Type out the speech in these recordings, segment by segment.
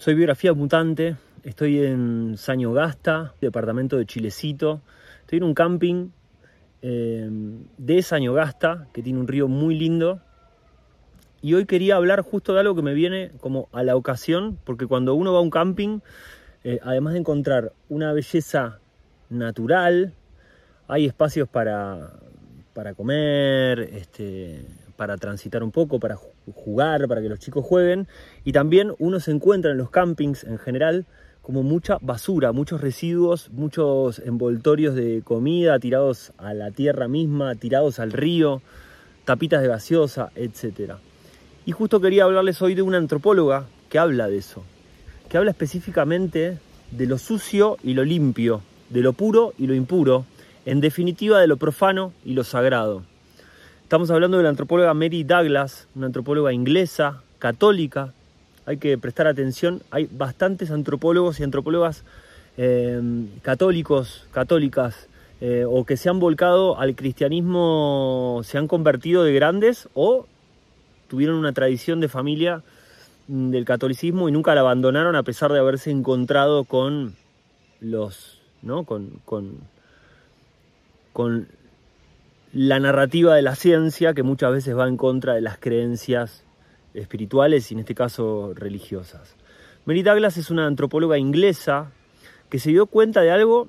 Soy Biografía Mutante, estoy en Sañogasta, departamento de Chilecito. Estoy en un camping eh, de Sañogasta, que tiene un río muy lindo. Y hoy quería hablar justo de algo que me viene como a la ocasión, porque cuando uno va a un camping, eh, además de encontrar una belleza natural, hay espacios para, para comer, este, para transitar un poco, para jugar, para que los chicos jueguen. Y también uno se encuentra en los campings en general como mucha basura, muchos residuos, muchos envoltorios de comida tirados a la tierra misma, tirados al río, tapitas de gaseosa, etc. Y justo quería hablarles hoy de una antropóloga que habla de eso, que habla específicamente de lo sucio y lo limpio, de lo puro y lo impuro, en definitiva de lo profano y lo sagrado. Estamos hablando de la antropóloga Mary Douglas, una antropóloga inglesa, católica. Hay que prestar atención, hay bastantes antropólogos y antropólogas eh, católicos, católicas, eh, o que se han volcado al cristianismo, se han convertido de grandes o tuvieron una tradición de familia mm, del catolicismo y nunca la abandonaron a pesar de haberse encontrado con los, ¿no? con, con, con la narrativa de la ciencia que muchas veces va en contra de las creencias espirituales y en este caso religiosas. Mary Douglas es una antropóloga inglesa que se dio cuenta de algo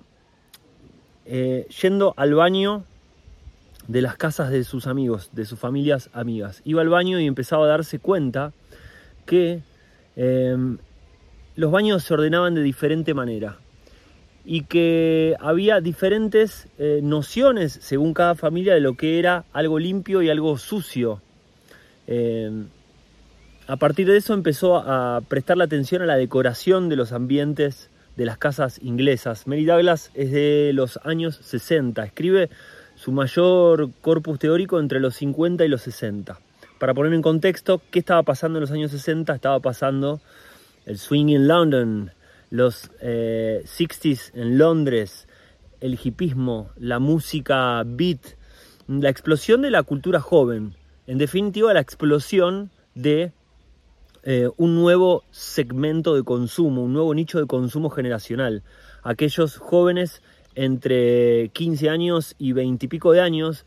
eh, yendo al baño de las casas de sus amigos, de sus familias amigas. Iba al baño y empezaba a darse cuenta que eh, los baños se ordenaban de diferente manera y que había diferentes eh, nociones según cada familia de lo que era algo limpio y algo sucio. Eh, a partir de eso empezó a prestar atención a la decoración de los ambientes de las casas inglesas. Mary Douglas es de los años 60, escribe su mayor corpus teórico entre los 50 y los 60. Para poner en contexto, ¿qué estaba pasando en los años 60? Estaba pasando el swing in London, los 60s eh, en Londres, el hipismo, la música beat, la explosión de la cultura joven, en definitiva la explosión de eh, un nuevo segmento de consumo, un nuevo nicho de consumo generacional. Aquellos jóvenes entre 15 años y 20 y pico de años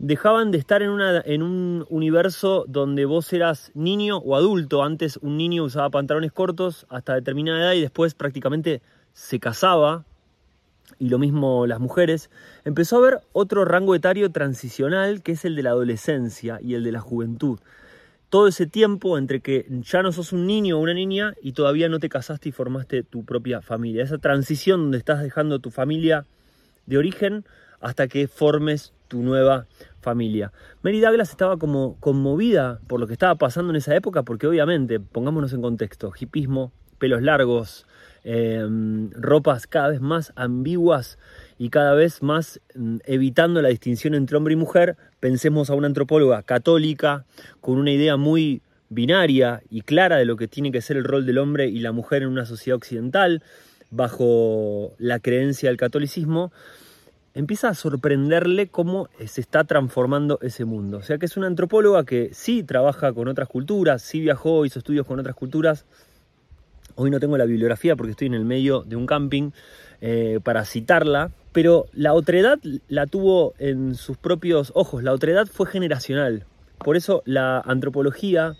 dejaban de estar en, una, en un universo donde vos eras niño o adulto. Antes un niño usaba pantalones cortos hasta determinada edad y después prácticamente se casaba. Y lo mismo las mujeres. Empezó a haber otro rango etario transicional que es el de la adolescencia y el de la juventud. Todo ese tiempo entre que ya no sos un niño o una niña y todavía no te casaste y formaste tu propia familia. Esa transición donde estás dejando tu familia de origen hasta que formes tu nueva familia. Mary Douglas estaba como conmovida por lo que estaba pasando en esa época, porque obviamente, pongámonos en contexto, hipismo, pelos largos, em, ropas cada vez más ambiguas y cada vez más mm, evitando la distinción entre hombre y mujer, pensemos a una antropóloga católica con una idea muy binaria y clara de lo que tiene que ser el rol del hombre y la mujer en una sociedad occidental, bajo la creencia del catolicismo, empieza a sorprenderle cómo se está transformando ese mundo. O sea que es una antropóloga que sí trabaja con otras culturas, sí viajó, hizo estudios con otras culturas. Hoy no tengo la bibliografía porque estoy en el medio de un camping eh, para citarla, pero la otredad la tuvo en sus propios ojos, la otredad fue generacional. Por eso la antropología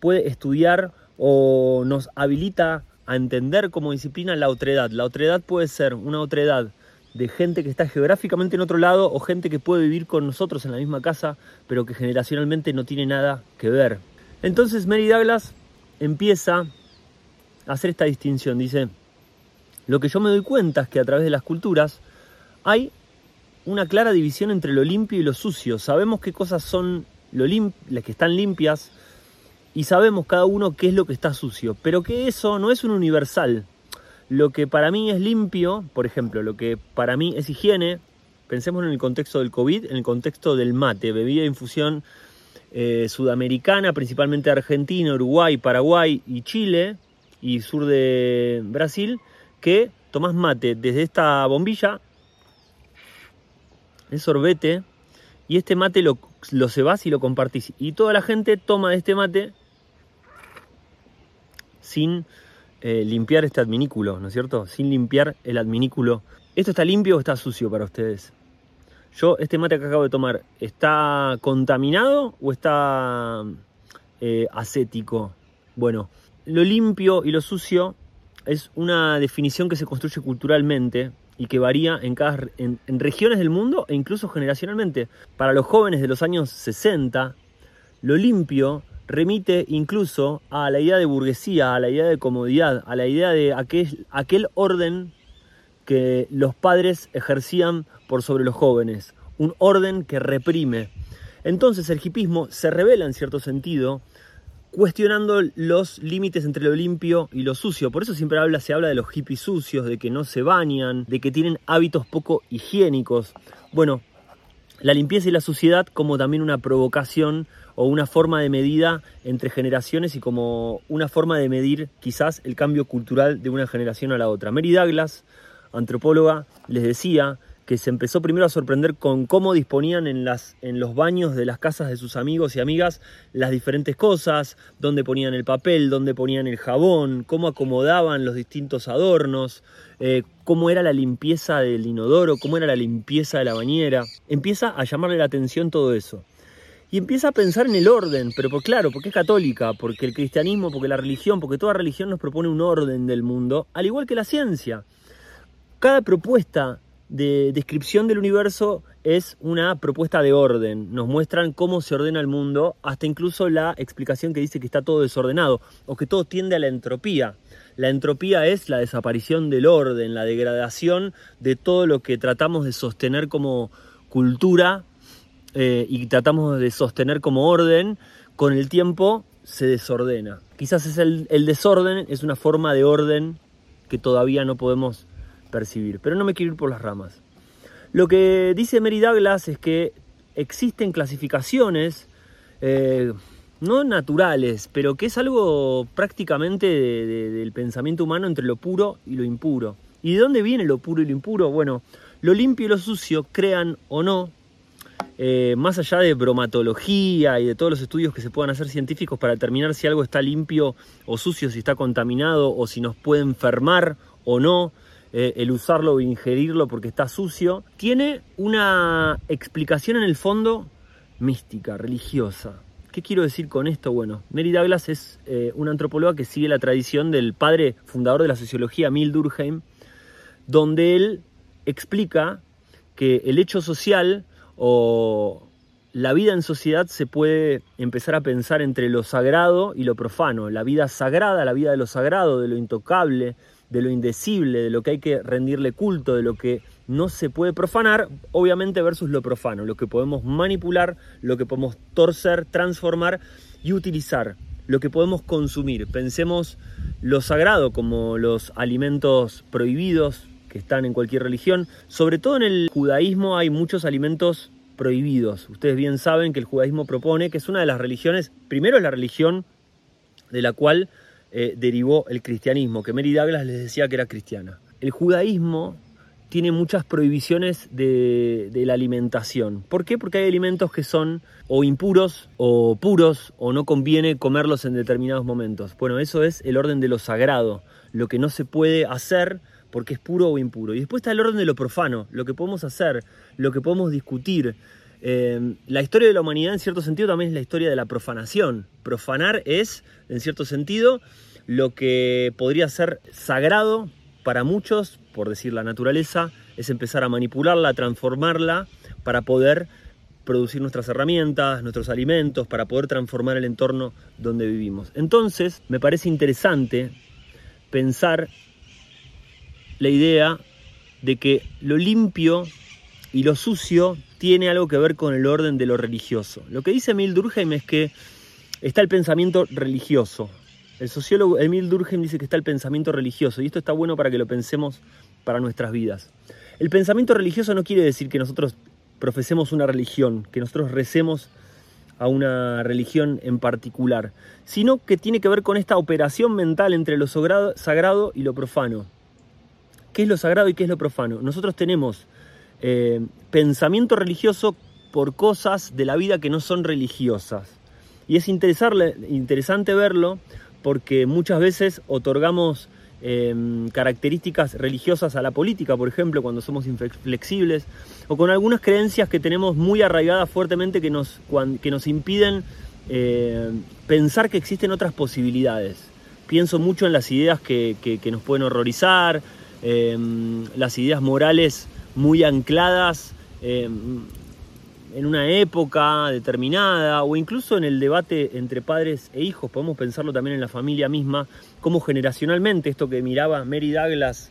puede estudiar o nos habilita a entender como disciplina la otredad. La otredad puede ser una otredad de gente que está geográficamente en otro lado o gente que puede vivir con nosotros en la misma casa, pero que generacionalmente no tiene nada que ver. Entonces Mary Douglas empieza a hacer esta distinción. Dice, lo que yo me doy cuenta es que a través de las culturas hay una clara división entre lo limpio y lo sucio. Sabemos qué cosas son lo las que están limpias y sabemos cada uno qué es lo que está sucio, pero que eso no es un universal lo que para mí es limpio, por ejemplo, lo que para mí es higiene, pensemos en el contexto del COVID, en el contexto del mate, bebida infusión eh, sudamericana, principalmente Argentina, Uruguay, Paraguay y Chile, y sur de Brasil, que tomás mate desde esta bombilla, es sorbete, y este mate lo, lo cebás y lo compartís. Y toda la gente toma este mate sin eh, limpiar este adminículo, ¿no es cierto? Sin limpiar el adminículo. ¿Esto está limpio o está sucio para ustedes? Yo, este mate que acabo de tomar, ¿está contaminado o está eh, acético? Bueno, lo limpio y lo sucio es una definición que se construye culturalmente y que varía en, cada, en, regiones del mundo e incluso generacionalmente. Para los jóvenes de los años 60, lo limpio remite incluso a la idea de burguesía, a la idea de comodidad, a la idea de aquel, orden que los padres ejercían por sobre los jóvenes, un orden que reprime. Entonces el hipismo se revela en cierto sentido cuestionando los límites entre lo limpio y lo sucio. Por eso siempre habla, se habla de los hippies sucios, de que no se bañan, de que tienen hábitos poco higiénicos. Bueno, la limpieza y la suciedad como también una provocación o una forma de medida entre generaciones y como una forma de medir quizás el cambio cultural de una generación a la otra. Mary Douglas, antropóloga, les decía que se empezó primero a sorprender con cómo disponían en, las, en los baños de las casas de sus amigos y amigas las diferentes cosas, dónde ponían el papel, dónde ponían el jabón, cómo acomodaban los distintos adornos, eh, cómo era la limpieza del inodoro, cómo era la limpieza de la bañera. Empieza a llamarle la atención todo eso. Y empieza a pensar en el orden, pero por claro, porque es católica, porque el cristianismo, porque la religión, porque toda religión nos propone un orden del mundo, al igual que la ciencia. Cada propuesta de descripción del universo es una propuesta de orden. Nos muestran cómo se ordena el mundo, hasta incluso la explicación que dice que está todo desordenado o que todo tiende a la entropía. La entropía es la desaparición del orden, la degradación de todo lo que tratamos de sostener como cultura eh, y tratamos de sostener como orden, con el tiempo se desordena. Quizás es el, desorden, es una forma de orden que todavía no podemos percibir. Pero no me quiero ir por las ramas. Lo que dice Mary Douglas es que existen clasificaciones, eh, no naturales, pero que es algo prácticamente del pensamiento humano entre lo puro y lo impuro. ¿Y de dónde viene lo puro y lo impuro? Bueno, lo limpio y lo sucio, crean o no, eh, más allá de bromatología y de todos los estudios que se puedan hacer científicos para determinar si algo está limpio o sucio, si está contaminado o si nos puede enfermar o no, eh, el usarlo o ingerirlo porque está sucio, tiene una explicación en el fondo mística, religiosa. ¿Qué quiero decir con esto? Bueno, Mary Douglas es eh, una antropóloga que sigue la tradición del padre fundador de la sociología, Emil Durkheim, donde él explica que el hecho social o la vida en sociedad se puede empezar a pensar entre lo sagrado y lo profano, la vida sagrada, la vida de lo sagrado, de lo intocable, de lo indecible, de lo que hay que rendirle culto, de lo que no se puede profanar, obviamente versus lo profano, lo que podemos manipular, lo que podemos torcer, transformar y utilizar, lo que podemos consumir. Pensemos lo sagrado como los alimentos prohibidos que están en cualquier religión, sobre todo en el judaísmo hay muchos alimentos prohibidos. Ustedes bien saben que el judaísmo propone que es una de las religiones, primero es la religión de la cual eh, derivó el cristianismo, que Mary Douglas les decía que era cristiana. El judaísmo tiene muchas prohibiciones de, de, la alimentación. ¿Por qué? Porque hay alimentos que son o impuros o puros o no conviene comerlos en determinados momentos. Bueno, eso es el orden de lo sagrado, lo que no se puede hacer porque es puro o impuro. Y después está el orden de lo profano, lo que podemos hacer, lo que podemos discutir. Eh, la historia de la humanidad en cierto sentido también es la historia de la profanación. Profanar es, en cierto sentido, lo que podría ser sagrado para muchos, por decir la naturaleza, es empezar a manipularla, a transformarla para poder producir nuestras herramientas, nuestros alimentos, para poder transformar el entorno donde vivimos. Entonces, me parece interesante pensar la idea de que lo limpio y lo sucio tiene algo que ver con el orden de lo religioso. Lo que dice Emil Durkheim es que está el pensamiento religioso, el sociólogo Emil Durkheim dice que está el pensamiento religioso y esto está bueno para que lo pensemos para nuestras vidas. El pensamiento religioso no quiere decir que nosotros profesemos una religión, que nosotros recemos a una religión en particular, sino que tiene que ver con esta operación mental entre lo sagrado y lo profano. ¿Qué es lo sagrado y qué es lo profano? Nosotros tenemos eh, pensamiento religioso por cosas de la vida que no son religiosas. Y es interesante verlo porque muchas veces otorgamos em, características religiosas a la política, por ejemplo, cuando somos inflexibles, o con algunas creencias que tenemos muy arraigadas fuertemente que nos, que nos impiden eh, pensar que existen otras posibilidades. Pienso mucho en las ideas que, nos pueden horrorizar, em, las ideas morales muy ancladas em, en una época determinada o incluso en el debate entre padres e hijos, podemos pensarlo también en la familia misma, como generacionalmente esto que miraba Mary Douglas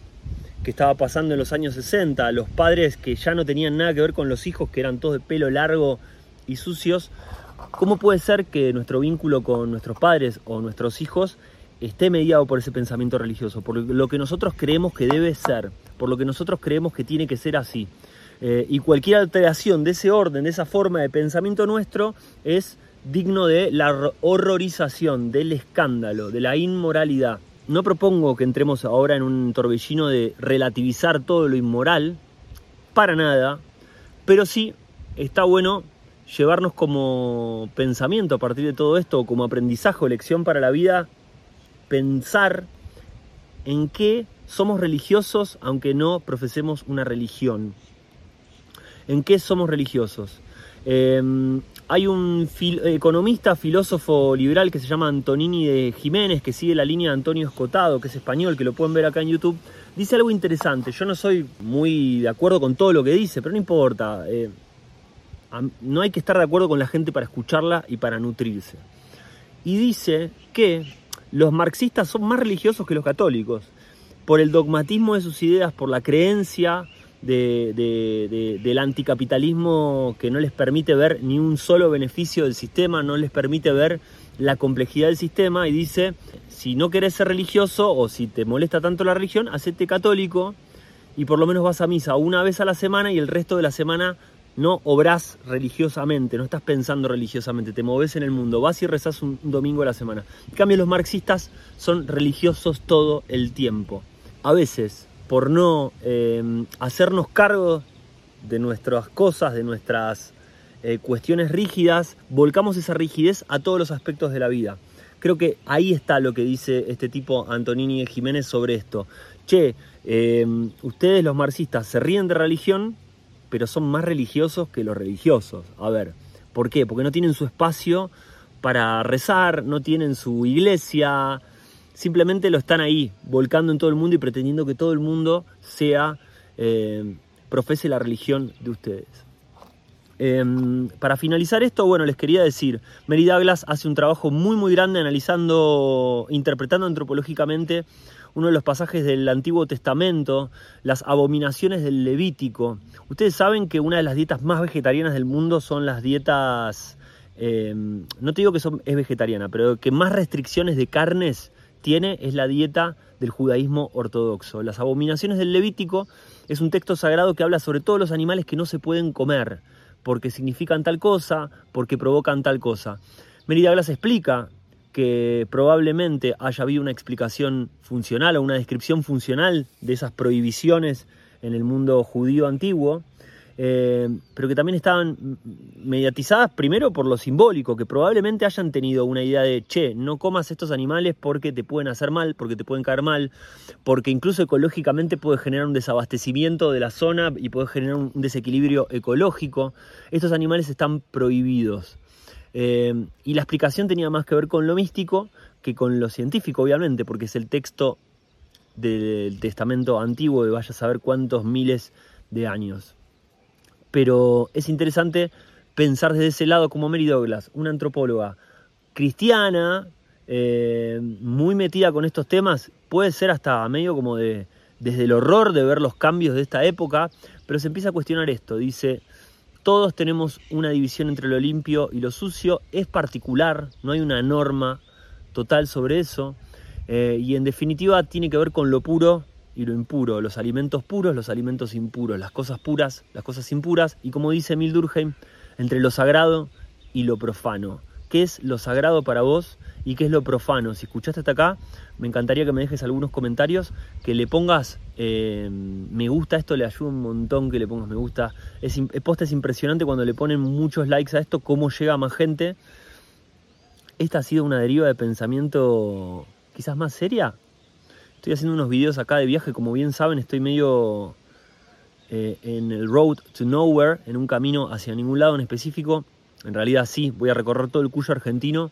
que estaba pasando en los años 60, los padres que ya no tenían nada que ver con los hijos, que eran todos de pelo largo y sucios, ¿cómo puede ser que nuestro vínculo con nuestros padres o nuestros hijos esté mediado por ese pensamiento religioso, por lo que nosotros creemos que debe ser, por lo que nosotros creemos que tiene que ser así? Eh, y cualquier alteración de ese orden, de esa forma de pensamiento nuestro, es digno de la horrorización, del escándalo, de la inmoralidad. No propongo que entremos ahora en un torbellino de relativizar todo lo inmoral, para nada, pero sí está bueno llevarnos como pensamiento a partir de todo esto, como aprendizaje o lección para la vida, pensar en que somos religiosos aunque no profesemos una religión en qué somos religiosos. Em, hay un economista, filósofo liberal que se llama Antonini de Jiménez, que sigue la línea de Antonio Escotado, que es español, que lo pueden ver acá en YouTube. Dice algo interesante. Yo no soy muy de acuerdo con todo lo que dice, pero no importa. Eh, no hay que estar de acuerdo con la gente para escucharla y para nutrirse. Y dice que los marxistas son más religiosos que los católicos, por el dogmatismo de sus ideas, por la creencia del anticapitalismo que no les permite ver ni un solo beneficio del sistema, no les permite ver la complejidad del sistema y dice, si no querés ser religioso o si te molesta tanto la religión, hacete católico y por lo menos vas a misa una vez a la semana y el resto de la semana no obrás religiosamente, no estás pensando religiosamente, te moves en el mundo, vas y rezás un domingo a la semana. En cambio, los marxistas son religiosos todo el tiempo. A veces por no eh, hacernos cargo de nuestras cosas, de nuestras eh, cuestiones rígidas, volcamos esa rigidez a todos los aspectos de la vida. Creo que ahí está lo que dice este tipo Antonini Jiménez sobre esto. Che, eh, ustedes los marxistas se ríen de religión, pero son más religiosos que los religiosos. A ver, ¿por qué? Porque no tienen su espacio para rezar, no tienen su iglesia, simplemente lo están ahí, volcando en todo el mundo y pretendiendo que todo el mundo sea, eh, profese la religión de ustedes. Em, para finalizar esto, bueno, les quería decir, Mary Douglas hace un trabajo muy muy grande analizando, interpretando antropológicamente uno de los pasajes del Antiguo Testamento, las abominaciones del Levítico. Ustedes saben que una de las dietas más vegetarianas del mundo son las dietas, em, no te digo que es vegetariana, pero que más restricciones de carnes tiene es la dieta del judaísmo ortodoxo. Las abominaciones del Levítico es un texto sagrado que habla sobre todos los animales que no se pueden comer, porque significan tal cosa, porque provocan tal cosa. Merida Blas explica que probablemente haya habido una explicación funcional o una descripción funcional de esas prohibiciones en el mundo judío antiguo, eh, pero que también estaban mediatizadas primero por lo simbólico, que probablemente hayan tenido una idea de, che, no comas estos animales porque te pueden hacer mal, porque te pueden caer mal, porque incluso ecológicamente puede generar un desabastecimiento de la zona y puede generar un desequilibrio ecológico. Estos animales están prohibidos. Eh, y la explicación tenía más que ver con lo místico que con lo científico, obviamente, porque es el texto del testamento antiguo de vaya a saber cuántos miles de años. Pero es interesante pensar desde ese lado como Mary Douglas, una antropóloga cristiana, eh, muy metida con estos temas, puede ser hasta medio como de, desde el horror de ver los cambios de esta época, pero se empieza a cuestionar esto, dice, todos tenemos una división entre lo limpio y lo sucio, es particular, no hay una norma total sobre eso, eh, y en definitiva tiene que ver con lo puro y lo impuro, los alimentos puros, los alimentos impuros, las cosas puras, las cosas impuras, y como dice Emil Durkheim, entre lo sagrado y lo profano. ¿Qué es lo sagrado para vos y qué es lo profano? Si escuchaste hasta acá, me encantaría que me dejes algunos comentarios, que le pongas eh, me gusta, esto le ayuda un montón que le pongas me gusta. Es, posta es impresionante cuando le ponen muchos likes a esto, cómo llega más gente. Esta ha sido una deriva de pensamiento quizás más seria Estoy haciendo unos videos acá de viaje, como bien saben, estoy medio eh, en el road to nowhere, en un camino hacia ningún lado en específico. En realidad sí, voy a recorrer todo el Cuyo argentino.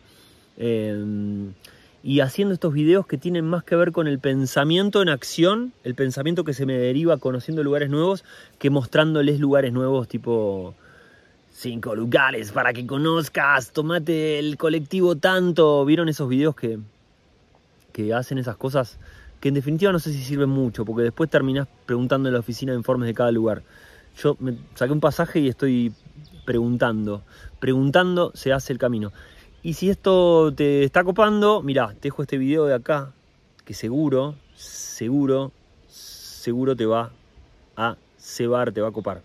Eh, y haciendo estos videos que tienen más que ver con el pensamiento en acción, el pensamiento que se me deriva conociendo lugares nuevos, que mostrándoles lugares nuevos tipo cinco lugares para que conozcas, tomate el colectivo tanto. ¿Vieron esos videos que, que hacen esas cosas? que en definitiva no sé si sirven mucho, porque después terminás preguntando en la oficina de informes de cada lugar. Yo me saqué un pasaje y estoy preguntando. Preguntando se hace el camino. Y si esto te está copando, mirá, te dejo este video de acá, que seguro, seguro, seguro te va a cebar, te va a copar.